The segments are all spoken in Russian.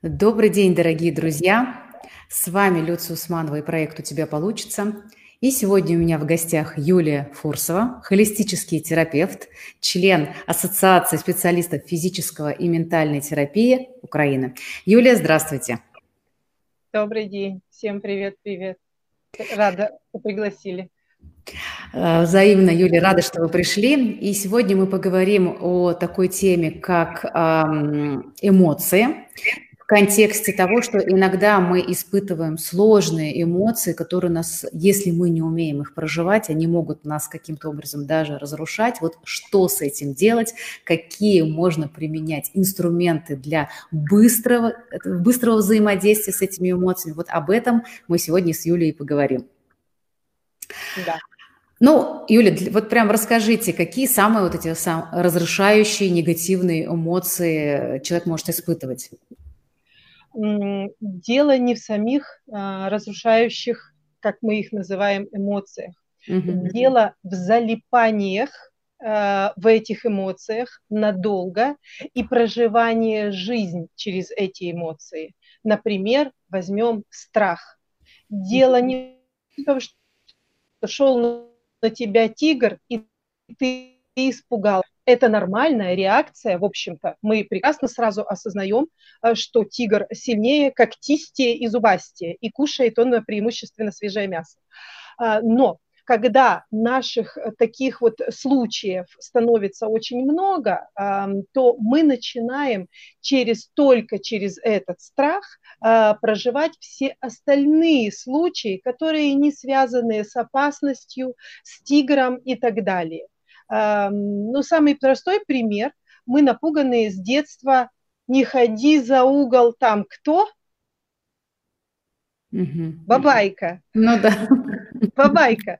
Добрый день, дорогие друзья! С вами Люция Усманова и проект «У тебя получится». И сегодня у меня в гостях Юлия Фурсова, холистический терапевт, член Ассоциации специалистов физического и ментальной терапии Украины. Юлия, здравствуйте. Добрый день. Всем привет-привет. Рада, что пригласили. Э, взаимно, Юлия, рада, что вы пришли. И сегодня мы поговорим о такой теме, как эмоции контексте того, что иногда мы испытываем сложные эмоции, которые нас, если мы не умеем их проживать, они могут нас каким-то образом даже разрушать. Вот что с этим делать, какие можно применять инструменты для быстрого, быстрого взаимодействия с этими эмоциями. Вот об этом мы сегодня с Юлией поговорим. Да. Ну, Юля, вот прям расскажите, какие самые вот эти сам, разрушающие негативные эмоции человек может испытывать? Дело не в самих а, разрушающих, как мы их называем, эмоциях. Mm-hmm. Дело в залипаниях а, в этих эмоциях надолго и проживание жизни через эти эмоции. Например, возьмем страх. Дело не в том, что шел на тебя тигр, и ты испугал это нормальная реакция, в общем-то. Мы прекрасно сразу осознаем, э, что тигр сильнее, когтистее и зубастее, и кушает он преимущественно свежее мясо. А, но когда наших э, таких вот случаев становится очень много, то мы начинаем через только через этот страх а, проживать все остальные случаи, которые не связаны с опасностью, с тигром и так далее. Ну, самый простой пример. Мы напуганные с детства «не ходи за угол, там кто?» угу. Бабайка. Ну да. Бабайка.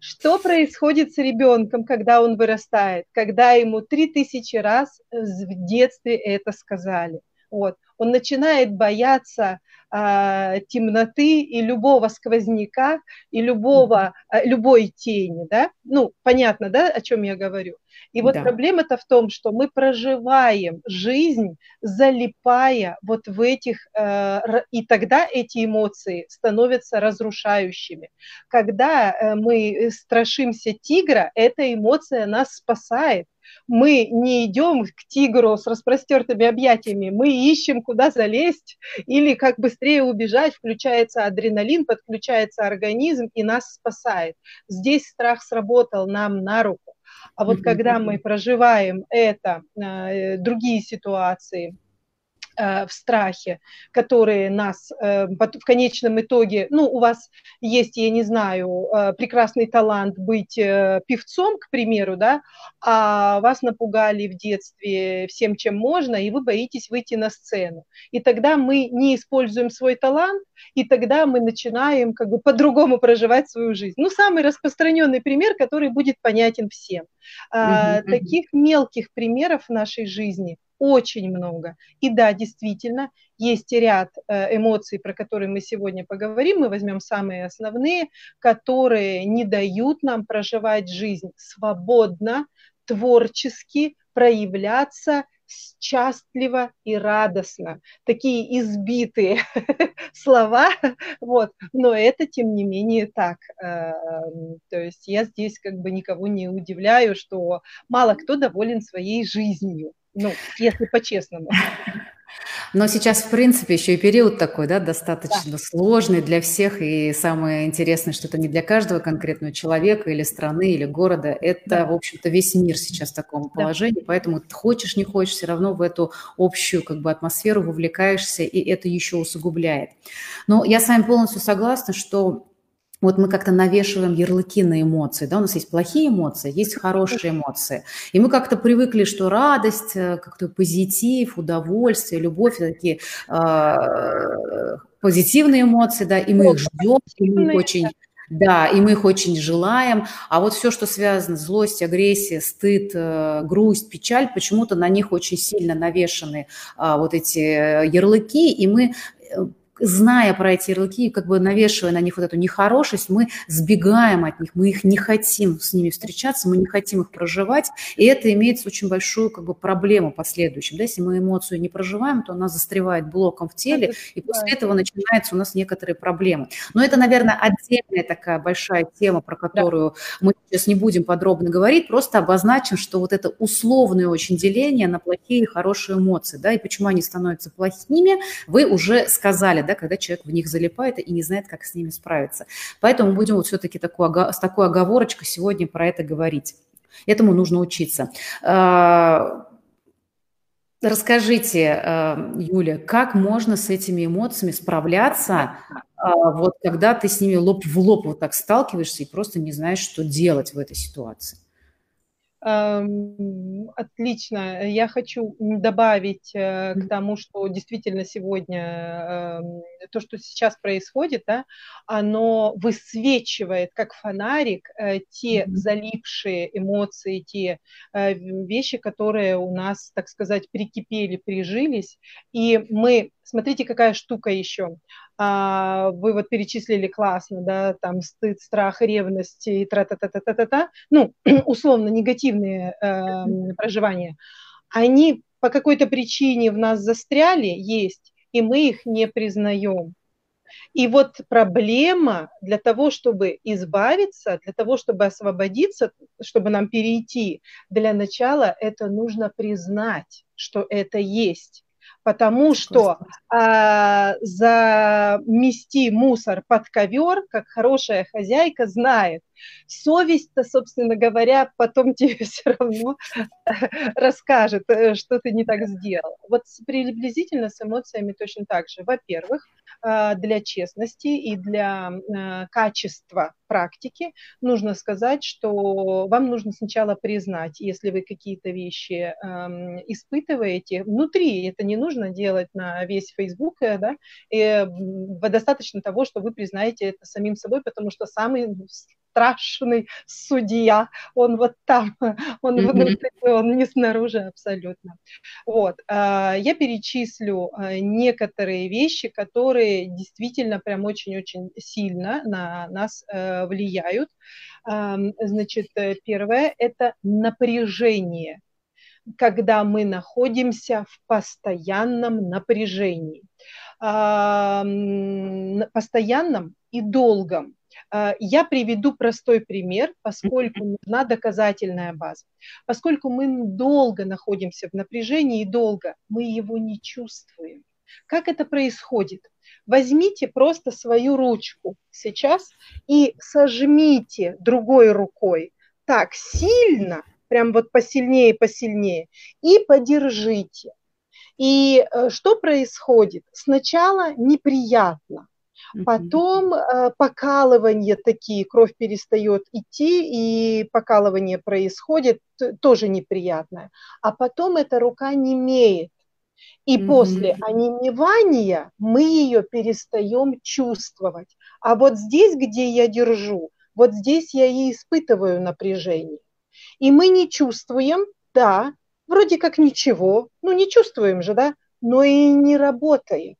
Что происходит с ребенком, когда он вырастает, когда ему три тысячи раз в детстве это сказали? Вот. Он начинает бояться а, темноты и любого сквозняка, и любого, а, любой тени, да, ну, понятно, да, о чем я говорю. И вот да. проблема-то в том, что мы проживаем жизнь, залипая вот в этих, э, и тогда эти эмоции становятся разрушающими. Когда э, мы страшимся тигра, эта эмоция нас спасает, мы не идем к тигру с распростертыми объятиями, мы ищем, куда залезть или как быстрее убежать, включается адреналин, подключается организм и нас спасает. Здесь страх сработал нам на руку. А вот когда мы проживаем это, э, другие ситуации, в страхе, которые нас э, в конечном итоге, ну, у вас есть, я не знаю, э, прекрасный талант быть певцом, к примеру, да, а вас напугали в детстве всем, чем можно, и вы боитесь выйти на сцену. И тогда мы не используем свой талант, и тогда мы начинаем как бы по-другому проживать свою жизнь. Ну, самый распространенный пример, который будет понятен всем. Uh-huh. Таких мелких примеров в нашей жизни – очень много. И да, действительно, есть ряд э, эмоций, про которые мы сегодня поговорим. Мы возьмем самые основные, которые не дают нам проживать жизнь свободно, творчески, проявляться счастливо и радостно. Такие избитые слова, вот, но это тем не менее так. Э, то есть я здесь как бы никого не удивляю, что мало кто доволен своей жизнью. Ну, если по-честному. Но сейчас, в принципе, еще и период такой, да, достаточно да. сложный для всех, и самое интересное, что это не для каждого конкретного человека или страны, или города, это, да. в общем-то, весь мир сейчас в таком положении, да. поэтому хочешь, не хочешь, все равно в эту общую как бы атмосферу вовлекаешься, и это еще усугубляет. Но я с вами полностью согласна, что вот мы как-то навешиваем ярлыки на эмоции, да, у нас есть плохие эмоции, есть хорошие эмоции, и мы как-то привыкли, что радость, э, как-то позитив, удовольствие, любовь, такие э, позитивные эмоции, да, и мы их ждем, и мы их очень, да, и мы их очень желаем, а вот все, что связано с злость, агрессия, стыд, э, грусть, печаль, почему-то на них очень сильно навешаны а, вот эти ярлыки, и мы зная про эти ярлыки, как бы навешивая на них вот эту нехорошесть, мы сбегаем от них, мы их не хотим с ними встречаться, мы не хотим их проживать, и это имеет очень большую как бы проблему последующим. Да? Если мы эмоцию не проживаем, то она застревает блоком в теле, и после этого начинаются у нас некоторые проблемы. Но это, наверное, отдельная такая большая тема, про которую мы сейчас не будем подробно говорить, просто обозначим, что вот это условное очень деление на плохие и хорошие эмоции, да, и почему они становятся плохими, вы уже сказали, да, когда человек в них залипает и не знает, как с ними справиться. Поэтому будем вот все-таки такой, с такой оговорочкой сегодня про это говорить. Этому нужно учиться. А, расскажите, а, Юля, как можно с этими эмоциями справляться, а, вот когда ты с ними лоб в лоб вот так сталкиваешься и просто не знаешь, что делать в этой ситуации? Отлично. Я хочу добавить э, к тому, что действительно сегодня эм, то, что сейчас происходит, да, оно высвечивает как фонарик э, те залипшие эмоции, те э, вещи, которые у нас, так сказать, прикипели, прижились. И мы, смотрите, какая штука еще а, вы вот перечислили классно, да, там стыд, страх, ревность и тра-та-та-та-та-та, ну, условно негативные э, проживания, они по какой-то причине в нас застряли, есть, и мы их не признаем. И вот проблема для того, чтобы избавиться, для того, чтобы освободиться, чтобы нам перейти, для начала это нужно признать, что это есть потому что а, замести мусор под ковер, как хорошая хозяйка, знает. Совесть-то, собственно говоря, потом тебе все равно расскажет, э, что ты не так сделал. Вот приблизительно с эмоциями точно так же. Во-первых, а, для честности и для качества практики нужно сказать, что вам нужно сначала признать, если вы какие-то вещи испытываете внутри, это не нужно делать на весь Facebook, э, да, и достаточно того, что вы признаете это самим собой, потому что самый страшный судья, он вот там, он mm-hmm. внутри, он не снаружи абсолютно. Вот, а, я перечислю а, некоторые вещи, которые действительно прям очень-очень сильно на нас э, влияют. Значит, э, первое – это напряжение когда мы находимся в постоянном напряжении. Постоянном и долгом. А, я приведу простой пример, поскольку нужна доказательная база. Поскольку мы долго находимся в напряжении и долго, мы его не чувствуем. Как это происходит? Возьмите просто свою ручку сейчас и сожмите другой рукой так сильно, прям вот посильнее, посильнее, и подержите. И э, что происходит? Сначала неприятно, Потом э, покалывание такие, кровь перестает идти, и покалывание происходит, тоже неприятное. А потом эта рука не имеет. И mm-hmm. после онемевания мы ее перестаем чувствовать. А вот здесь, где я держу, вот здесь я и испытываю напряжение. И мы не чувствуем, да, вроде как ничего, ну не чувствуем же, да, но и не работает.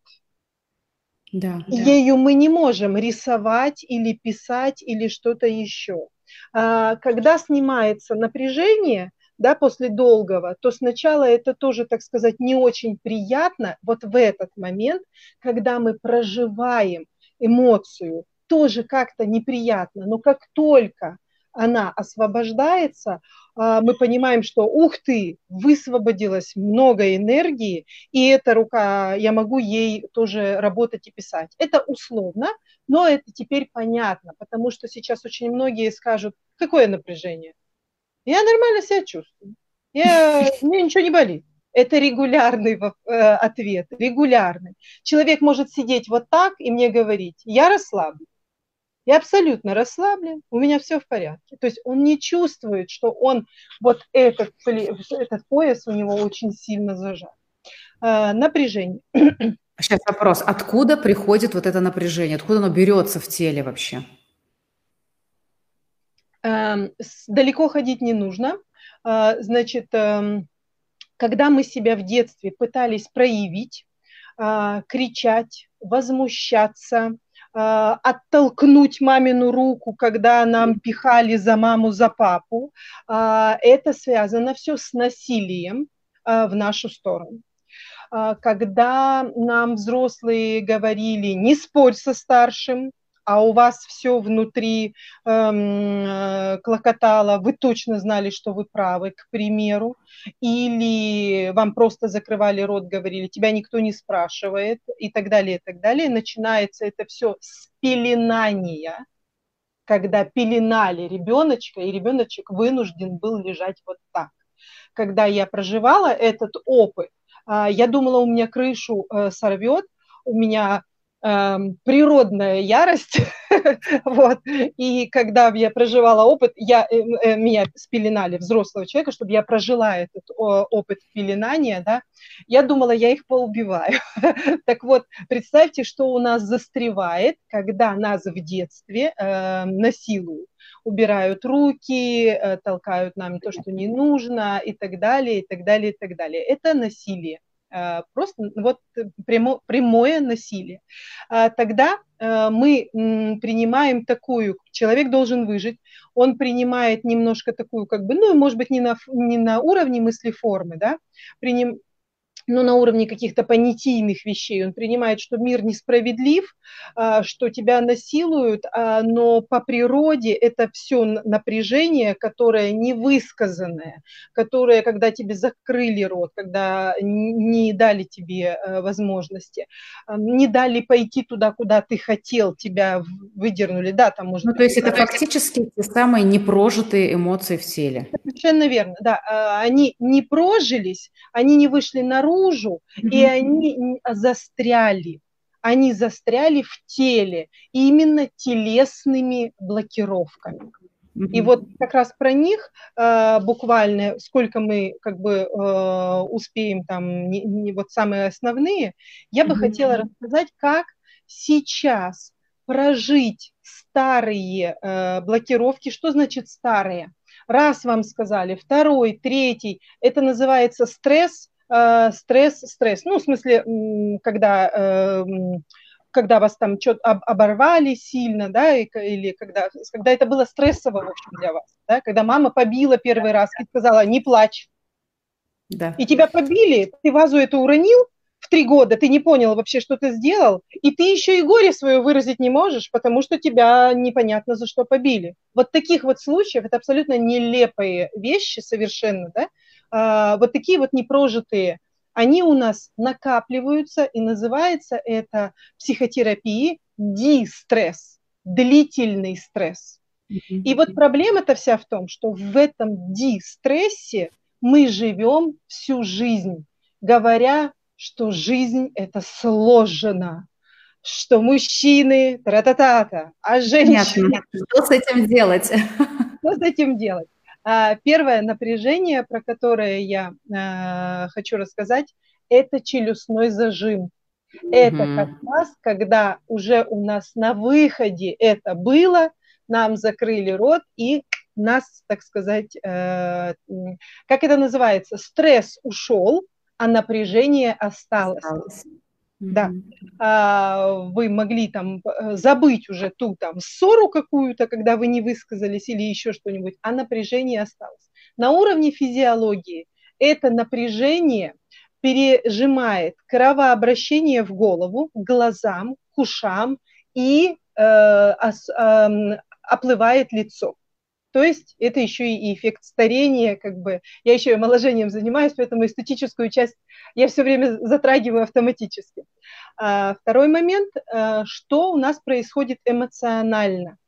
Да, Ею да. мы не можем рисовать или писать или что-то еще. А, когда снимается напряжение, да, после долгого, то сначала это тоже, так сказать, не очень приятно, вот в этот момент, когда мы проживаем эмоцию, тоже как-то неприятно, но как только она освобождается, а, мы понимаем, что ух ты, высвободилось много энергии, и эта рука, я могу ей тоже работать и писать. Это условно, но это теперь понятно, потому что сейчас очень многие скажут, какое напряжение? Я нормально себя чувствую, я, мне ничего не болит. Это регулярный э, ответ, регулярный. Человек может сидеть вот так и мне говорить, я расслаблен. Я абсолютно расслаблен, у меня все в порядке. То есть он не чувствует, что он вот этот, этот пояс у него очень сильно зажат. А, напряжение. Сейчас вопрос. Откуда приходит вот это напряжение? Откуда оно берется в теле вообще? Эм, далеко ходить не нужно. А, значит, эм, когда мы себя в детстве пытались проявить, а, кричать, возмущаться, а, оттолкнуть мамину руку, когда нам пихали за маму, за папу. А, это связано все с насилием а, в нашу сторону. Когда нам взрослые говорили, не спорь со старшим, а у вас все внутри эм, э, клокотало, вы точно знали, что вы правы, к примеру, или вам просто закрывали рот, говорили, тебя никто не спрашивает, и так далее, и так далее. Начинается это все с пеленания, когда пеленали ребеночка, и ребеночек вынужден был лежать вот так. Когда я проживала этот опыт, а, я думала, у меня крышу э, сорвет, у меня природная ярость, вот, и когда я проживала опыт, я, э, э, меня спеленали, взрослого человека, чтобы я прожила этот опыт пеленания, да, я думала, я их поубиваю. так вот, представьте, что у нас застревает, когда нас в детстве э, насилуют убирают руки, э, толкают нам то, что не нужно, и так далее, и так далее, и так далее. Это насилие. Э, просто вот прямо, прямое насилие. А тогда э, мы принимаем такую, человек должен выжить, он принимает немножко такую, как бы, ну, может быть, не на, не на уровне мысли формы, да, приним, ну, на уровне каких-то понятийных вещей. Он принимает, что мир несправедлив, а, что тебя насилуют, а, но по природе это все напряжение, которое невысказанное, которое, когда тебе закрыли рот, когда не дали тебе э, возможности, а, не дали пойти туда, куда ты хотел, тебя выдернули, да, там можно... Ну, то есть это фактически те самые непрожитые эмоции в теле. Совершенно верно, да. Они не прожились, они не вышли наружу, наружу, mm-hmm. и они застряли. Они застряли в теле именно телесными блокировками. И вот как раз про них э, буквально, сколько мы как бы э, успеем там, не, не вот самые основные, я бы mm-hmm. хотела рассказать, как сейчас прожить старые э, блокировки. Что значит старые? Раз вам сказали, второй, третий, это называется стресс, Э, стресс, стресс. Ну, в смысле, когда, э, когда вас там что-то оборвали сильно, да, или когда, когда это было стрессово, в общем, для вас, да, когда мама побила первый раз и сказала, не плачь. Да. И тебя побили, ты вазу эту уронил, в три года ты не понял вообще, что ты сделал, и ты еще и горе свое выразить не можешь, потому что тебя непонятно за что побили. Вот таких вот случаев, это абсолютно нелепые вещи совершенно, да, вот такие вот непрожитые, они у нас накапливаются, и называется это психотерапией дистресс, длительный стресс. И вот проблема-то вся в том, что в этом дистрессе мы живем всю жизнь, говоря, что жизнь это сложно, что мужчины тра-та-та-та, а женщины... Понятно. Что с этим делать? Что с этим делать? А, первое напряжение, про которое я а, хочу рассказать, это челюстной зажим. Это как раз, когда уже у нас на выходе это было, нам закрыли рот и нас, так сказать, э, как это называется, стресс ушел, а напряжение осталось. осталось. Да, а, вы могли там э, забыть уже ту там ссору какую-то, когда вы не высказались или еще что-нибудь, а напряжение осталось. На уровне физиологии это напряжение пережимает кровообращение в голову, к глазам, к ушам и э, ос, э, оплывает лицо. То есть это еще и эффект старения, как бы. Я еще и омоложением занимаюсь, поэтому эстетическую часть я все время затрагиваю автоматически. А, второй момент, а, что у нас происходит эмоционально.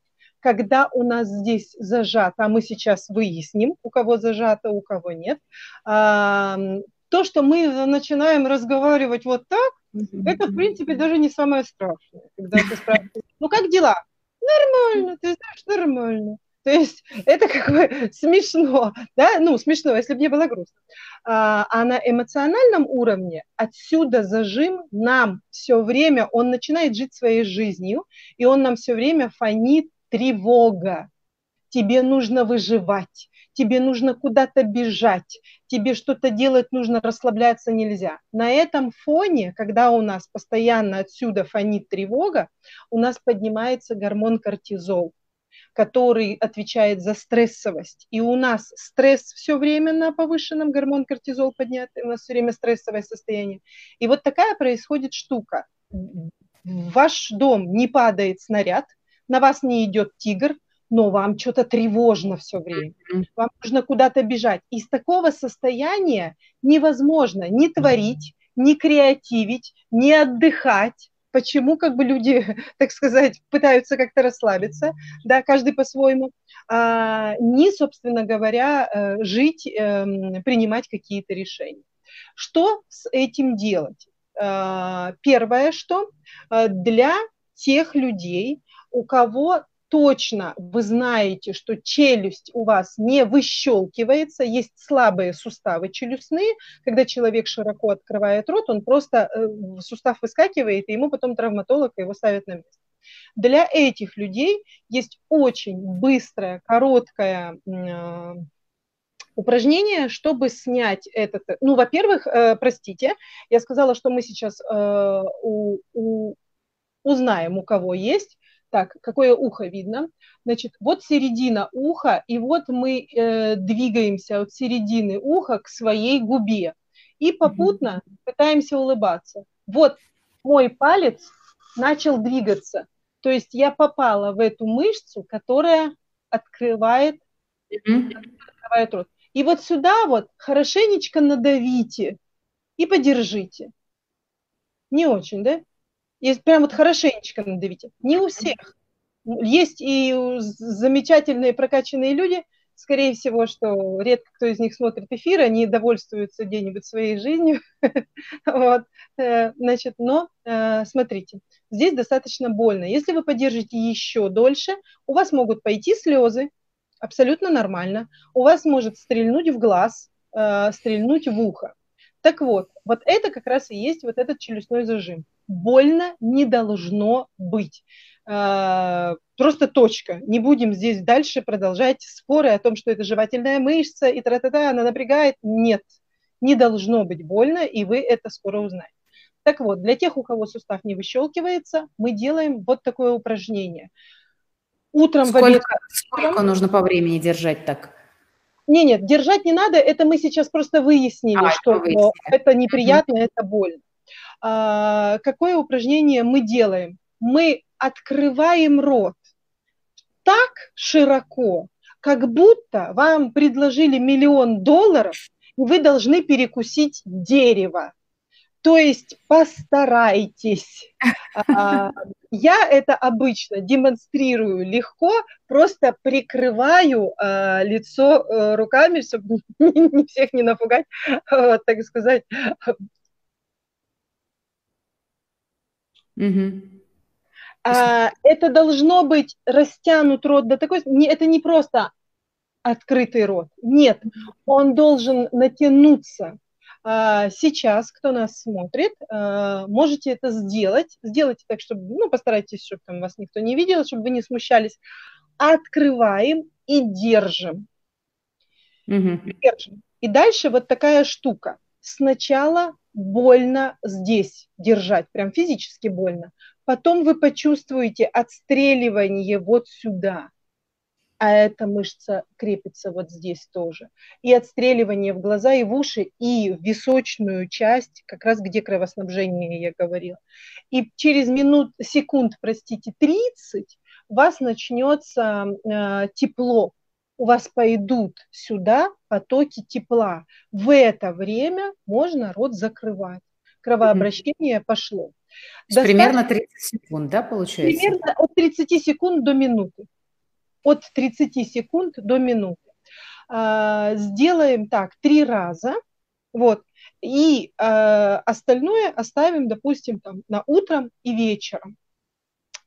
Когда у нас здесь зажато, а мы сейчас выясним, у кого зажато, у кого нет, а, то, что мы начинаем разговаривать вот так, это, в принципе, даже не самое страшное. Когда ты спрашиваешь, ну как дела? Нормально, ты знаешь, нормально. То есть это как бы смешно, да, ну смешно, если бы не было грустно. А, а на эмоциональном уровне отсюда зажим нам все время, он начинает жить своей жизнью, и он нам все время фонит тревога. Тебе нужно выживать, тебе нужно куда-то бежать, тебе что-то делать нужно, расслабляться нельзя. На этом фоне, когда у нас постоянно отсюда фонит тревога, у нас поднимается гормон кортизол который отвечает за стрессовость. И у нас стресс все время на повышенном, гормон кортизол поднятый, у нас все время стрессовое состояние. И вот такая происходит штука. В ваш дом не падает снаряд, на вас не идет тигр, но вам что-то тревожно все время. Вам нужно куда-то бежать. Из такого состояния невозможно ни творить, ни креативить, ни отдыхать, почему как бы люди, так сказать, пытаются как-то расслабиться, да, каждый по-своему, а, не, собственно говоря, э, жить, эм, принимать какие-то решения. Что с этим делать? А, первое, что э, для тех людей, у кого точно вы знаете, что челюсть у вас не выщелкивается, есть слабые суставы челюстные, когда человек широко открывает рот, он просто э, сустав выскакивает, и ему потом травматолог его ставит на место. Для этих людей есть очень быстрое, короткое э, упражнение, чтобы снять этот... Ну, во-первых, э, простите, я сказала, что мы сейчас у, у, узнаем, у кого есть. Так, какое ухо видно? Значит, вот середина уха, и вот мы э, двигаемся от середины уха к своей губе. И попутно mm-hmm. пытаемся улыбаться. Вот мой палец начал двигаться. То есть я попала в эту мышцу, которая открывает, mm-hmm. открывает рот. И вот сюда вот хорошенечко надавите и подержите. Не очень, да? Если прям вот хорошенечко надавите. Не у всех. Есть и замечательные прокачанные люди, скорее всего, что редко кто из них смотрит эфир, они довольствуются где-нибудь своей жизнью. вот. Э, значит, но э, смотрите, здесь достаточно больно. Если вы поддержите еще дольше, у вас могут пойти слезы, абсолютно нормально. У вас может стрельнуть в глаз, э, стрельнуть в ухо. Так вот, вот это как раз и есть вот этот челюстной зажим больно не должно быть. А, просто точка. Не будем здесь дальше продолжать споры о том, что это жевательная мышца и тра-та-та, она напрягает. Нет, не должно быть больно, и вы это скоро узнаете. Так вот, для тех, у кого сустав не выщелкивается, мы делаем вот такое упражнение. Утром сколько, в обед... Сколько нужно по времени держать так? Не, нет, держать не надо, это мы сейчас просто выяснили, а, что это, это неприятно, mm-hmm. это больно. А, какое упражнение мы делаем? Мы открываем рот так широко, как будто вам предложили миллион долларов, и вы должны перекусить дерево. То есть постарайтесь. А, я это обычно демонстрирую легко, просто прикрываю а, лицо э, руками, чтобы всех не напугать, так сказать, Угу. А, это должно быть растянут рот до такой... Не, это не просто открытый рот. Нет, он должен натянуться. А, сейчас, кто нас смотрит, а, можете это сделать. Сделайте так, чтобы, ну, постарайтесь, чтобы там вас никто не видел, чтобы вы не смущались. Открываем и держим. Угу. Держим. И дальше вот такая штука. Сначала больно здесь держать, прям физически больно. Потом вы почувствуете отстреливание вот сюда, а эта мышца крепится вот здесь тоже. И отстреливание в глаза и в уши, и в височную часть, как раз где кровоснабжение я говорила. И через минут, секунд, простите, 30 у вас начнется э, тепло, у вас пойдут сюда потоки тепла. В это время можно рот закрывать. Кровообращение mm-hmm. пошло. Достаточно... Примерно 30 секунд, да, получается? Примерно от 30 секунд до минуты. От 30 секунд до минуты. А, сделаем так три раза. Вот. И а, остальное оставим, допустим, там, на утром и вечером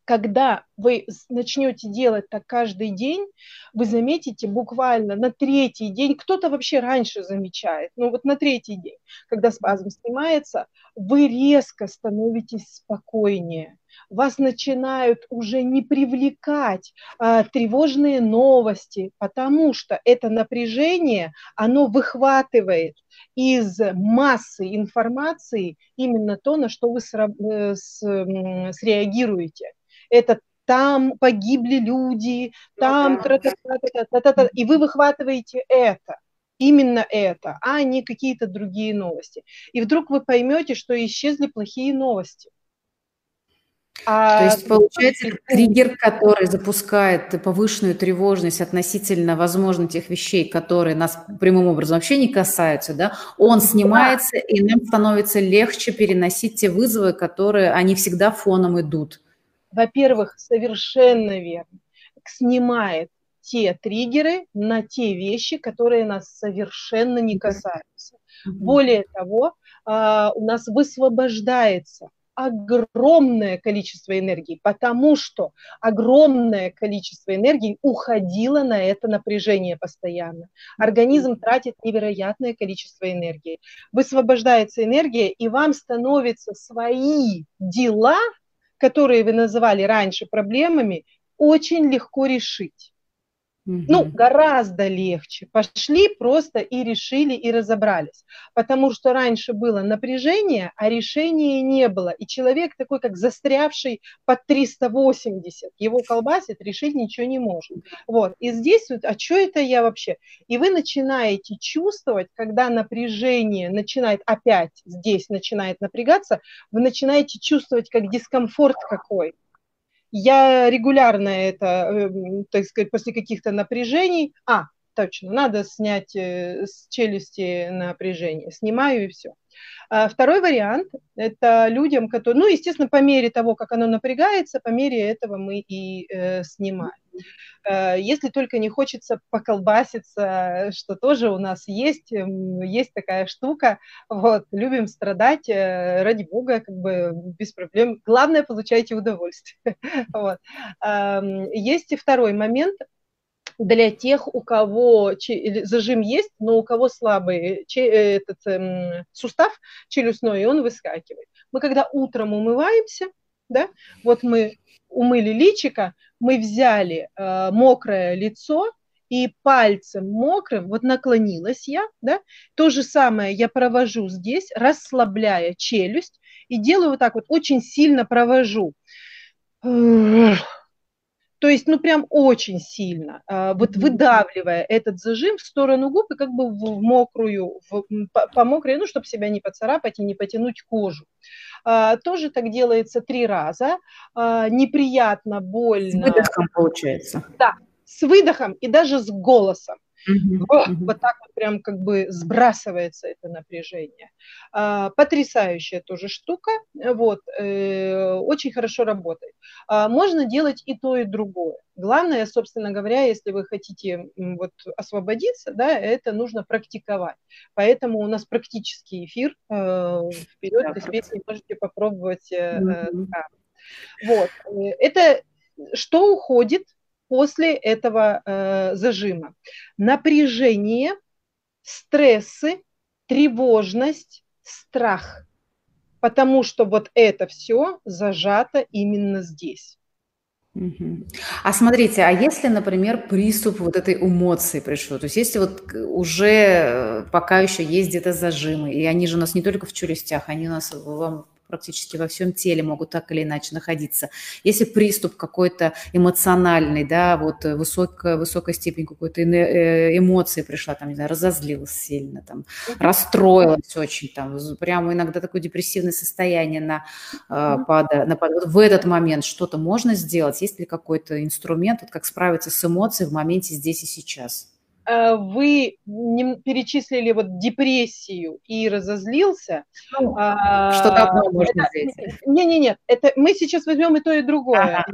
когда вы начнете делать так каждый день, вы заметите буквально на третий день, кто-то вообще раньше замечает, но вот на третий день, когда спазм снимается, вы резко становитесь спокойнее. вас начинают уже не привлекать а, тревожные новости, потому что это напряжение, оно выхватывает из массы информации именно то, на что вы э, среагируете. Это там погибли люди, там, ну и вы выхватываете это именно это, а не какие-то другие новости. И вдруг вы поймете, что исчезли плохие новости. А, То есть, получается, триггер, который запускает повышенную тревожность относительно, возможно, тех вещей, которые нас прямым образом вообще не касаются, да, он снимается, да. и нам становится легче переносить те вызовы, которые, они всегда фоном идут. Во-первых, совершенно верно. Снимает те триггеры на те вещи, которые нас совершенно не касаются. Более того, а, у нас высвобождается огромное количество энергии, потому что огромное количество энергии уходило на это напряжение постоянно. Организм тратит невероятное количество энергии. Высвобождается энергия, и вам становятся свои дела, которые вы называли раньше проблемами, очень легко решить. Угу. Ну, гораздо легче. Пошли просто и решили, и разобрались. Потому что раньше было напряжение, а решения не было. И человек такой, как застрявший под 380, его колбасит, решить ничего не может. Вот. И здесь вот, а что это я вообще? И вы начинаете чувствовать, когда напряжение начинает опять здесь начинает напрягаться, вы начинаете чувствовать как дискомфорт какой я регулярно это, эм, так сказать, после каких-то напряжений, а, точно, надо снять э, с челюсти напряжение, снимаю и все. А второй вариант – это людям, которые, ну, естественно, по мере того, как оно напрягается, по мере этого мы и э, снимаем. Э, если только не хочется поколбаситься, что тоже у нас есть, есть такая штука, вот, любим страдать, э, ради бога, как бы без проблем. Главное, получайте удовольствие. Вот. Есть и второй момент, для тех, у кого зажим есть, но у кого слабый этот эм, сустав челюстной, и он выскакивает. Мы когда утром умываемся, да, вот мы умыли личика, мы взяли э, мокрое лицо и пальцем мокрым, вот наклонилась я, да, то же самое я провожу здесь, расслабляя челюсть, и делаю вот так вот, очень сильно провожу. То есть, ну, прям очень сильно, а, вот выдавливая этот зажим в сторону губ и как бы в мокрую, в, по, по мокрой, ну, чтобы себя не поцарапать и не потянуть кожу. А, тоже так делается три раза. А, неприятно, больно. С выдохом получается. Да, с выдохом и даже с голосом. Вот так вот прям как бы сбрасывается это напряжение. А, потрясающая тоже штука, вот, э, очень хорошо работает. А, можно делать и то, и другое. Главное, собственно говоря, если вы хотите вот освободиться, да, это нужно практиковать. Поэтому у нас практический эфир. Э, вперед, да, если можете попробовать. Э, да. Вот. Э, это что уходит после этого э, зажима. Напряжение, стрессы, тревожность, страх. Потому что вот это все зажато именно здесь. А смотрите, а если, например, приступ вот этой эмоции пришел, то есть если вот уже э, пока еще есть где-то зажимы, и они же у нас не только в челюстях, они у нас в, практически во всем теле могут так или иначе находиться. Если приступ какой-то эмоциональный, да, вот высокая, высокая степень какой-то э, эмоции пришла, там, не знаю, разозлилась сильно, там, расстроилась очень, там, прямо иногда такое депрессивное состояние на, э, пада, на пада. Вот в этот момент что-то можно сделать? Есть ли какой-то инструмент, вот как справиться с эмоцией в моменте здесь и сейчас? Э, вы перечислили вот депрессию и разозлился. Ну, а, что-то одно можно взять. Не-не-не, это мы сейчас возьмем и то, и другое.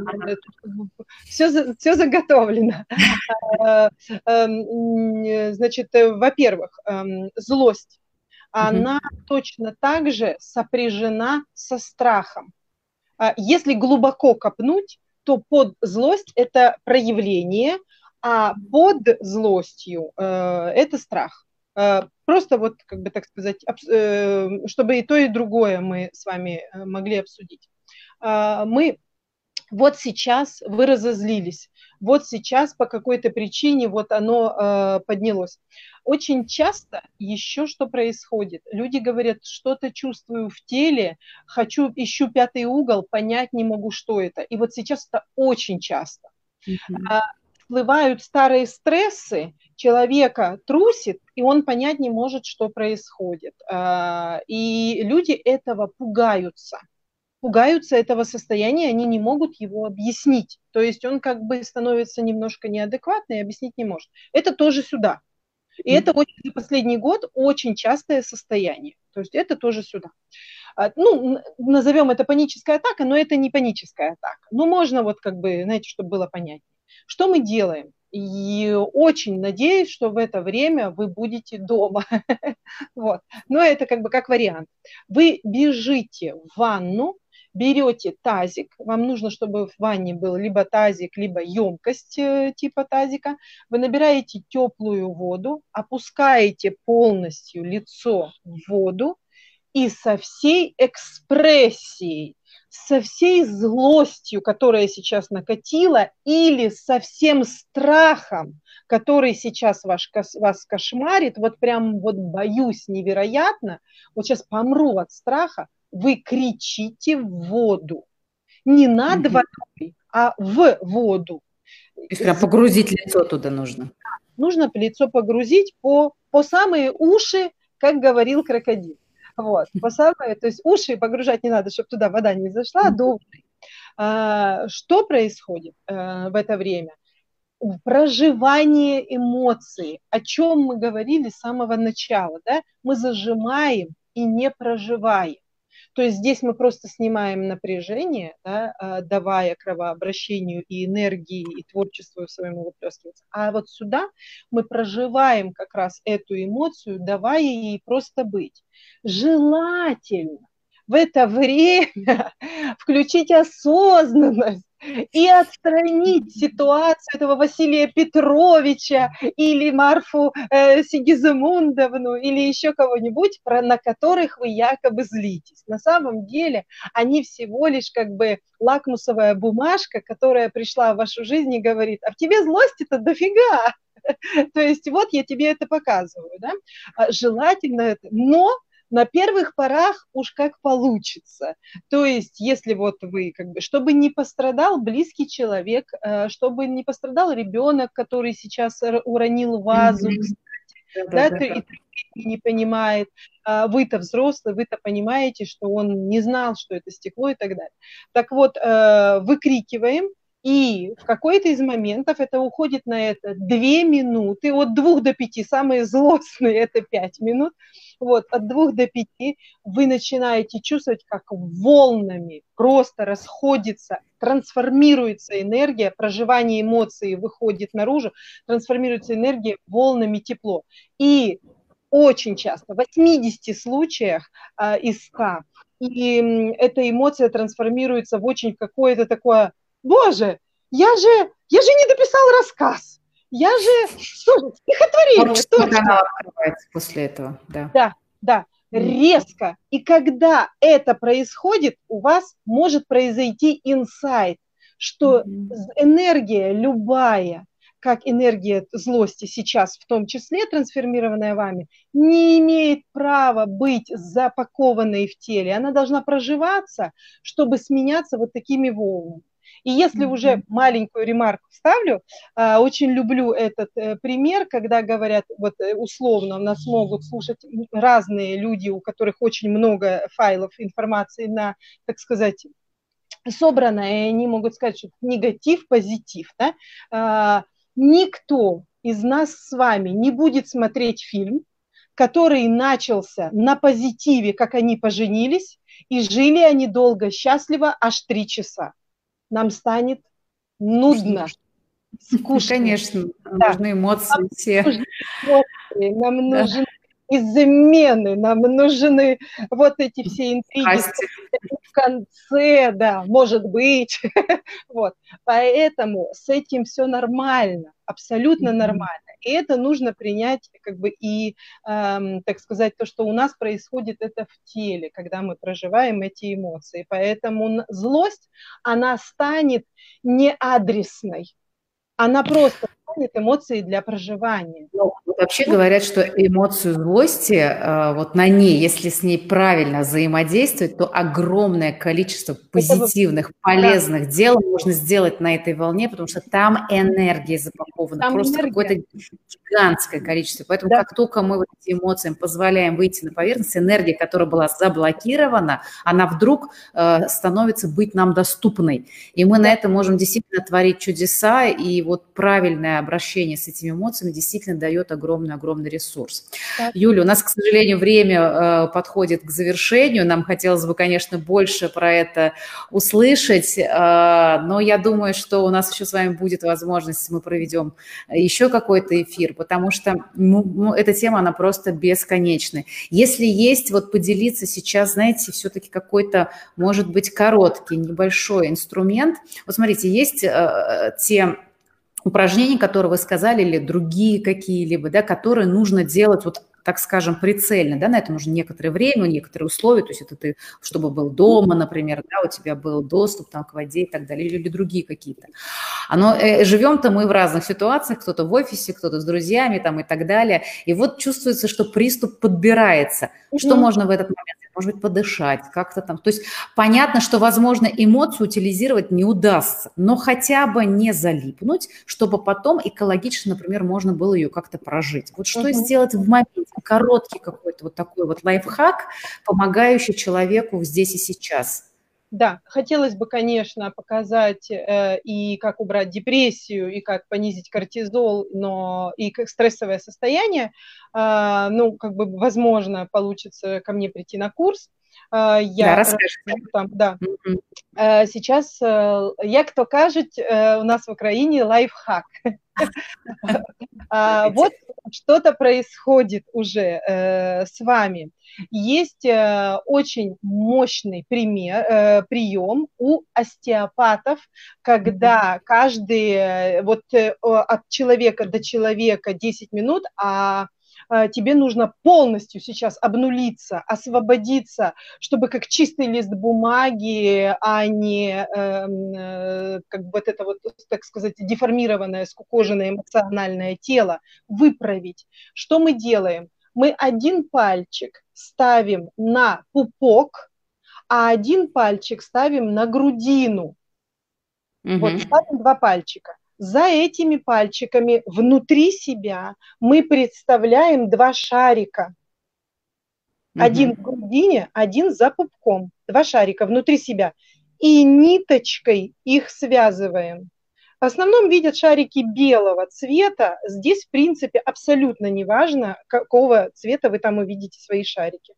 Все, все заготовлено. А, эм, значит, э, во-первых, эм, злость. Она точно так же сопряжена со страхом. А, если глубоко копнуть, то под злость это проявление – а под злостью э, это страх. Э, просто вот, как бы так сказать, э, чтобы и то, и другое мы с вами могли обсудить. а, мы вот сейчас вы разозлились, вот сейчас по какой-то причине вот оно э, поднялось. Очень часто еще что происходит? Люди говорят, что-то чувствую в теле, хочу, ищу пятый угол, понять не могу, что это. И вот сейчас это очень часто. Mm-hmm. Всплывают старые стрессы, человека трусит, и он понять не может, что происходит. А, и люди этого пугаются пугаются этого состояния, они не могут его объяснить. То есть он как бы становится немножко неадекватный и объяснить не может. Это тоже сюда. И это очень, за последний год очень частое состояние. То есть это тоже сюда. А, ну, назовем это паническая атака, но это не паническая атака. Ну, можно вот как бы, знаете, чтобы было понятнее. Что мы делаем? И очень надеюсь, что в это время вы будете дома. вот. Но это как бы как вариант. Вы бежите в ванну, берете тазик, вам нужно, чтобы в ванне был либо тазик, либо емкость э, типа тазика, вы набираете теплую воду, опускаете полностью лицо в воду и со всей экспрессией, со всей злостью, которая сейчас накатила, или со всем страхом, который сейчас ваш, вас кошмарит, вот прям вот боюсь невероятно, вот сейчас помру от страха, вы кричите в воду. Не над угу. водой, а в воду. То есть прям погрузить лицо туда нужно. Нужно лицо погрузить по, по самые уши, как говорил крокодил. Вот, по самые, то есть уши погружать не надо, чтобы туда вода не зашла, до а, Что происходит а, в это время? Проживание эмоций, о чем мы говорили с самого начала, да? Мы зажимаем и не проживаем. То есть здесь мы просто снимаем напряжение, да, а, давая кровообращению и энергии, и творчеству своему выплескиваться. А вот сюда мы проживаем как раз эту эмоцию, давая ей просто быть. Желательно в это время включить осознанность и отстранить ситуацию этого Василия Петровича или Марфу э, Сигизмундовну или еще кого-нибудь, про, на которых вы якобы злитесь. На самом деле они всего лишь как бы лакмусовая бумажка, которая пришла в вашу жизнь и говорит, а в тебе злости-то дофига. То есть вот я тебе это показываю, да? А желательно это, но на первых порах уж как получится. То есть, если вот вы, как бы, чтобы не пострадал близкий человек, э, чтобы не пострадал ребенок, который сейчас уронил вазу, кстати, да, да, да, да. и не понимает, а вы-то взрослый, вы-то понимаете, что он не знал, что это стекло и так далее. Так вот, э, выкрикиваем, и в какой-то из моментов это уходит на это две минуты, от двух до пяти, самые злостные это пять минут, вот, от двух до пяти вы начинаете чувствовать, как волнами просто расходится, трансформируется энергия, проживание эмоций выходит наружу, трансформируется энергия волнами тепло. И очень часто, в 80 случаях а, из 100, и эта эмоция трансформируется в очень какое-то такое боже, я же, я же не дописал рассказ. Я же, что же, стихотворение, точно. открывается после этого, да. Да, да, резко. И когда это происходит, у вас может произойти инсайт, что энергия любая, как энергия злости сейчас, в том числе трансформированная вами, не имеет права быть запакованной в теле. Она должна проживаться, чтобы сменяться вот такими волнами. И если mm-hmm. уже маленькую ремарку вставлю, а, очень люблю этот э, пример, когда говорят, вот э, условно, нас могут слушать разные люди, у которых очень много файлов информации на, так сказать, собрано, и они могут сказать, что негатив, позитив. Да? А, никто из нас с вами не будет смотреть фильм, который начался на позитиве, как они поженились, и жили они долго, счастливо, аж три часа нам станет нудно, скучно. Конечно, да. нужны эмоции нам все. Нужны эмоции, нам да. Измены, нам нужны вот эти все интриги, в конце, да, может быть. вот. Поэтому с этим все нормально, абсолютно нормально. И это нужно принять, как бы, и, эм, так сказать, то, что у нас происходит это в теле, когда мы проживаем эти эмоции. Поэтому злость, она станет неадресной. Она просто станет эмоцией для проживания. Ну, вообще говорят, что эмоцию злости, э, вот на ней, если с ней правильно взаимодействовать, то огромное количество позитивных, полезных да. дел можно сделать на этой волне, потому что там энергия запакована, там просто какое-то гигантское количество. Поэтому да. как только мы вот этим эмоциям позволяем выйти на поверхность, энергия, которая была заблокирована, она вдруг э, становится быть нам доступной. И мы да. на это можем действительно творить чудеса, и вот правильное обращение с этими эмоциями действительно дает огромный-огромный ресурс. Так. Юля, у нас, к сожалению, время э, подходит к завершению. Нам хотелось бы, конечно, больше про это услышать, э, но я думаю, что у нас еще с вами будет возможность, мы проведем еще какой-то эфир, потому что ну, ну, эта тема, она просто бесконечная. Если есть, вот поделиться сейчас, знаете, все-таки какой-то, может быть, короткий, небольшой инструмент. Вот смотрите, есть э, те упражнения, которые вы сказали, или другие какие-либо, да, которые нужно делать вот так скажем, прицельно, да, на это нужно некоторое время, некоторые условия, то есть это ты, чтобы был дома, например, да, у тебя был доступ там к воде и так далее, или, или другие какие-то. Оно, э, живем-то мы в разных ситуациях, кто-то в офисе, кто-то с друзьями там и так далее, и вот чувствуется, что приступ подбирается. Что mm-hmm. можно в этот момент может быть, подышать, как-то там. То есть понятно, что, возможно, эмоцию утилизировать не удастся, но хотя бы не залипнуть, чтобы потом экологично, например, можно было ее как-то прожить. Вот что uh-huh. сделать в моменте? Короткий какой-то вот такой вот лайфхак, помогающий человеку здесь и сейчас – да, хотелось бы, конечно, показать э, и как убрать депрессию, и как понизить кортизол, но и как стрессовое состояние. Э, ну, как бы, возможно, получится ко мне прийти на курс. Э, я да, расскажите. Там, да. Mm-hmm. Э, сейчас, э, як то кажуть, э, у нас в Украине лайфхак. А, вот что-то происходит уже с вами. Есть очень мощный пример, прием у остеопатов, когда каждый, вот от человека до человека 10 минут, а Э, тебе нужно полностью сейчас обнулиться, освободиться, чтобы как чистый лист бумаги, а не эм, э, как бы вот это вот, так сказать, деформированное, скукоженное эмоциональное тело выправить. Что мы делаем? Мы один пальчик ставим на пупок, а один пальчик ставим на грудину. Угу. Вот ставим два пальчика. За этими пальчиками внутри себя мы представляем два шарика. Один в грудине, один за пупком. Два шарика внутри себя. И ниточкой их связываем. В основном видят шарики белого цвета. Здесь, в принципе, абсолютно не важно, какого цвета вы там увидите свои шарики.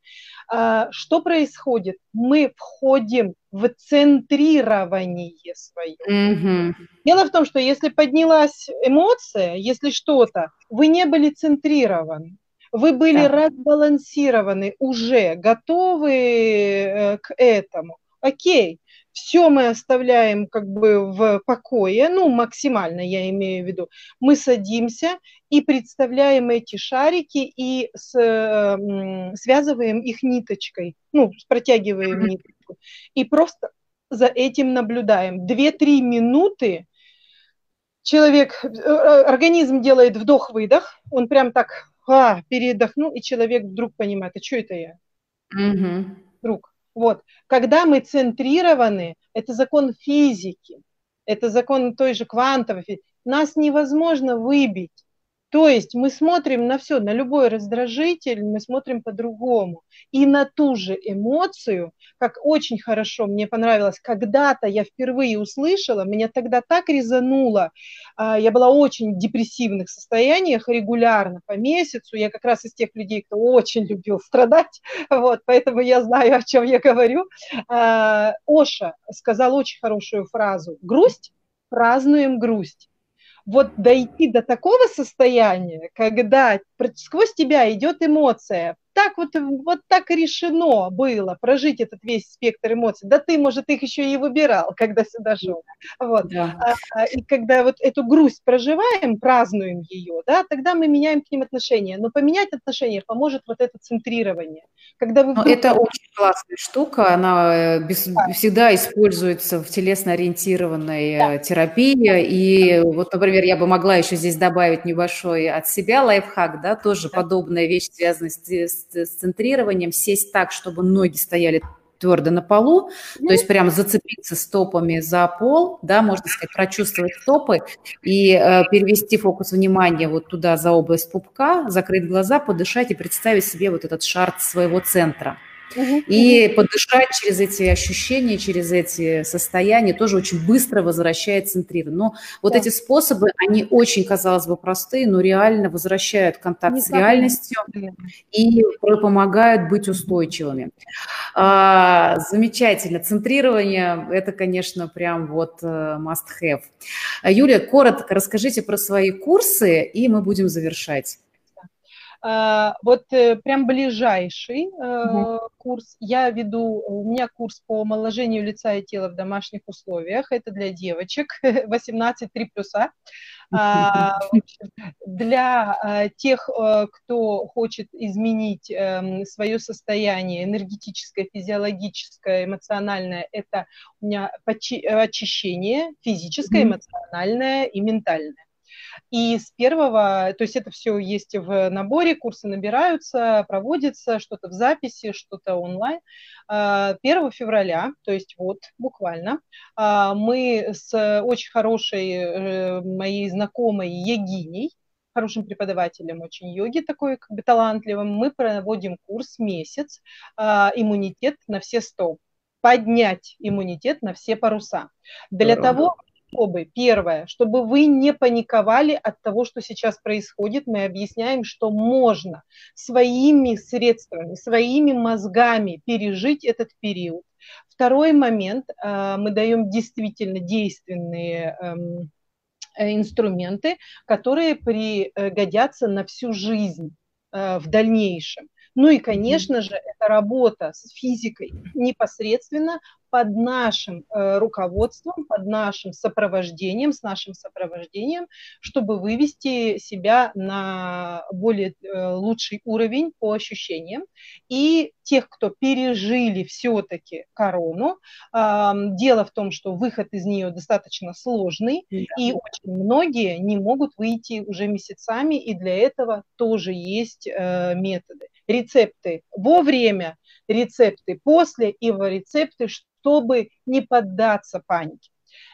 А, что происходит? Мы входим в центрирование свое. Mm-hmm. Дело в том, что если поднялась эмоция, если что-то, вы не были центрированы. Вы были да. разбалансированы уже, готовы э, к этому. Окей, все мы оставляем как бы в покое, ну, максимально я имею в виду. Мы садимся и представляем эти шарики и с, связываем их ниточкой, ну, протягиваем ниточку. И просто за этим наблюдаем. Две-три минуты человек, э, организм делает вдох-выдох, он прям так а, передохнул, и человек вдруг понимает, а что это я? Угу. Вдруг вот. Когда мы центрированы, это закон физики, это закон той же квантовой физики, нас невозможно выбить. То есть мы смотрим на все, на любой раздражитель, мы смотрим по-другому. И на ту же эмоцию, как очень хорошо мне понравилось, когда-то я впервые услышала, меня тогда так резануло, а, я была очень в депрессивных состояниях регулярно, по месяцу, я как раз из тех людей, кто очень любил страдать, вот, поэтому я знаю, о чем я говорю. А, Оша сказал очень хорошую фразу, грусть, празднуем грусть вот дойти до такого состояния, когда сквозь тебя идет эмоция, так вот, вот так решено было прожить этот весь спектр эмоций. Да ты, может, их еще и выбирал, когда сюда шел. Вот. Да. А, а, и когда вот эту грусть проживаем, празднуем ее, да, тогда мы меняем к ним отношения. Но поменять отношения поможет вот это центрирование. Когда вы вдруг... Это очень классная штука, она э, без, да. всегда используется в телесно-ориентированной да. Э, терапии. И вот, например, я бы могла еще здесь добавить небольшой от себя лайфхак, да, тоже да. подобная вещь, связанная с, с, центрированием, сесть так, чтобы ноги стояли твердо на полу, то есть прям зацепиться стопами за пол, да, можно сказать, прочувствовать стопы и э, перевести фокус внимания вот туда за область пупка, закрыть глаза, подышать и представить себе вот этот шар своего центра. И подышать через эти ощущения, через эти состояния тоже очень быстро возвращает центрирование. Но вот да. эти способы, они очень, казалось бы, простые, но реально возвращают контакт Не с реальностью и помогают быть устойчивыми. А, замечательно. Центрирование – это, конечно, прям вот э, must have. Юлия, коротко расскажите про свои курсы, и мы будем завершать. А, вот э, прям ближайший mm курс я веду, у меня курс по омоложению лица и тела в домашних условиях, это для девочек 18-3 плюса. А, для а, тех, кто хочет изменить эм, свое состояние энергетическое, физиологическое, эмоциональное, это у меня очищение физическое, эмоциональное и ментальное. И с первого, то есть это все есть в наборе, курсы набираются, проводятся, что-то в записи, что-то онлайн. 1 а, февраля, то есть вот буквально, а, мы с очень хорошей э, моей знакомой Егиней, хорошим преподавателем очень йоги, такой как бы талантливым, мы проводим курс месяц а, «Иммунитет на все сто» поднять иммунитет на все паруса. Для Здорово. того, чтобы, первое, чтобы вы не паниковали от того, что сейчас происходит, мы объясняем, что можно своими средствами, своими мозгами пережить этот период. Второй момент, э, мы даем действительно действенные эм, э, инструменты, которые пригодятся на всю жизнь э, в дальнейшем. Ну и, конечно же, это работа с физикой непосредственно под нашим э, руководством, под нашим сопровождением, с нашим сопровождением, чтобы вывести себя на более э, лучший уровень по ощущениям. И тех, кто пережили все-таки корону, э, дело в том, что выход из нее достаточно сложный, да. и очень многие не могут выйти уже месяцами, и для этого тоже есть э, методы. Рецепты вовремя, рецепты после и рецепты, чтобы не поддаться панике.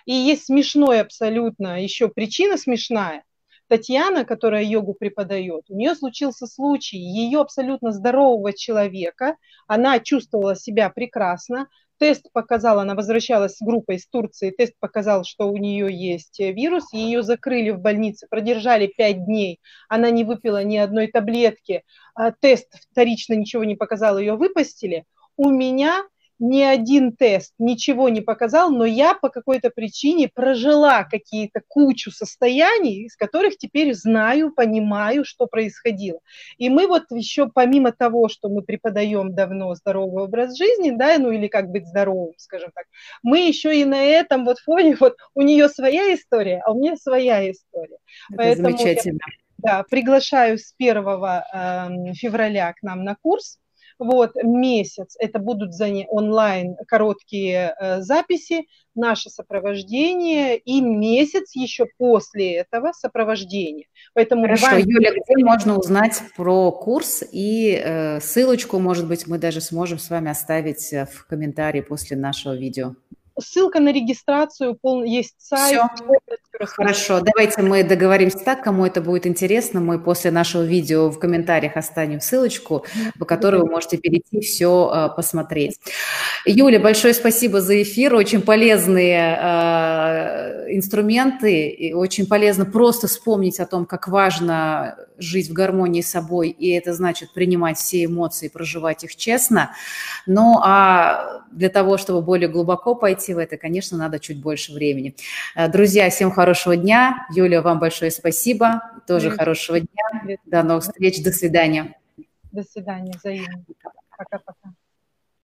И есть смешной абсолютно, еще причина смешная. Татьяна, которая йогу преподает, у нее случился случай, ее абсолютно здорового человека, она чувствовала себя прекрасно, тест показал, она возвращалась с группой из Турции, тест показал, что у нее есть вирус, ее закрыли в больнице, продержали 5 дней, она не выпила ни одной таблетки, а тест вторично ничего не показал, ее выпустили. У меня ни один тест ничего не показал, но я по какой-то причине прожила какие-то кучу состояний, из которых теперь знаю, понимаю, что происходило. И мы вот еще помимо того, что мы преподаем давно здоровый образ жизни, да, ну или как быть здоровым, скажем так, мы еще и на этом вот фоне, вот у нее своя история, а у меня своя история. Это Поэтому замечательно. Я, да, приглашаю с 1 э, февраля к нам на курс вот, месяц это будут онлайн короткие э, записи, наше сопровождение и месяц еще после этого сопровождения. Поэтому Хорошо, вам... Юля, где можно узнать про курс и э, ссылочку, может быть, мы даже сможем с вами оставить э, в комментарии после нашего видео. Ссылка на регистрацию, пол, есть сайт. Все. Хорошо, давайте мы договоримся так, кому это будет интересно. Мы после нашего видео в комментариях оставим ссылочку, по которой вы можете перейти все э, посмотреть. Юля, большое спасибо за эфир. Очень полезные э, инструменты. И очень полезно просто вспомнить о том, как важно жить в гармонии с собой, и это значит принимать все эмоции, проживать их честно. Ну а для того, чтобы более глубоко пойти в это, конечно, надо чуть больше времени. Э, друзья, всем хорошего дня. Юля, вам большое спасибо. Тоже хорошего дня. До новых встреч. До свидания. До свидания, взаимно. Пока-пока.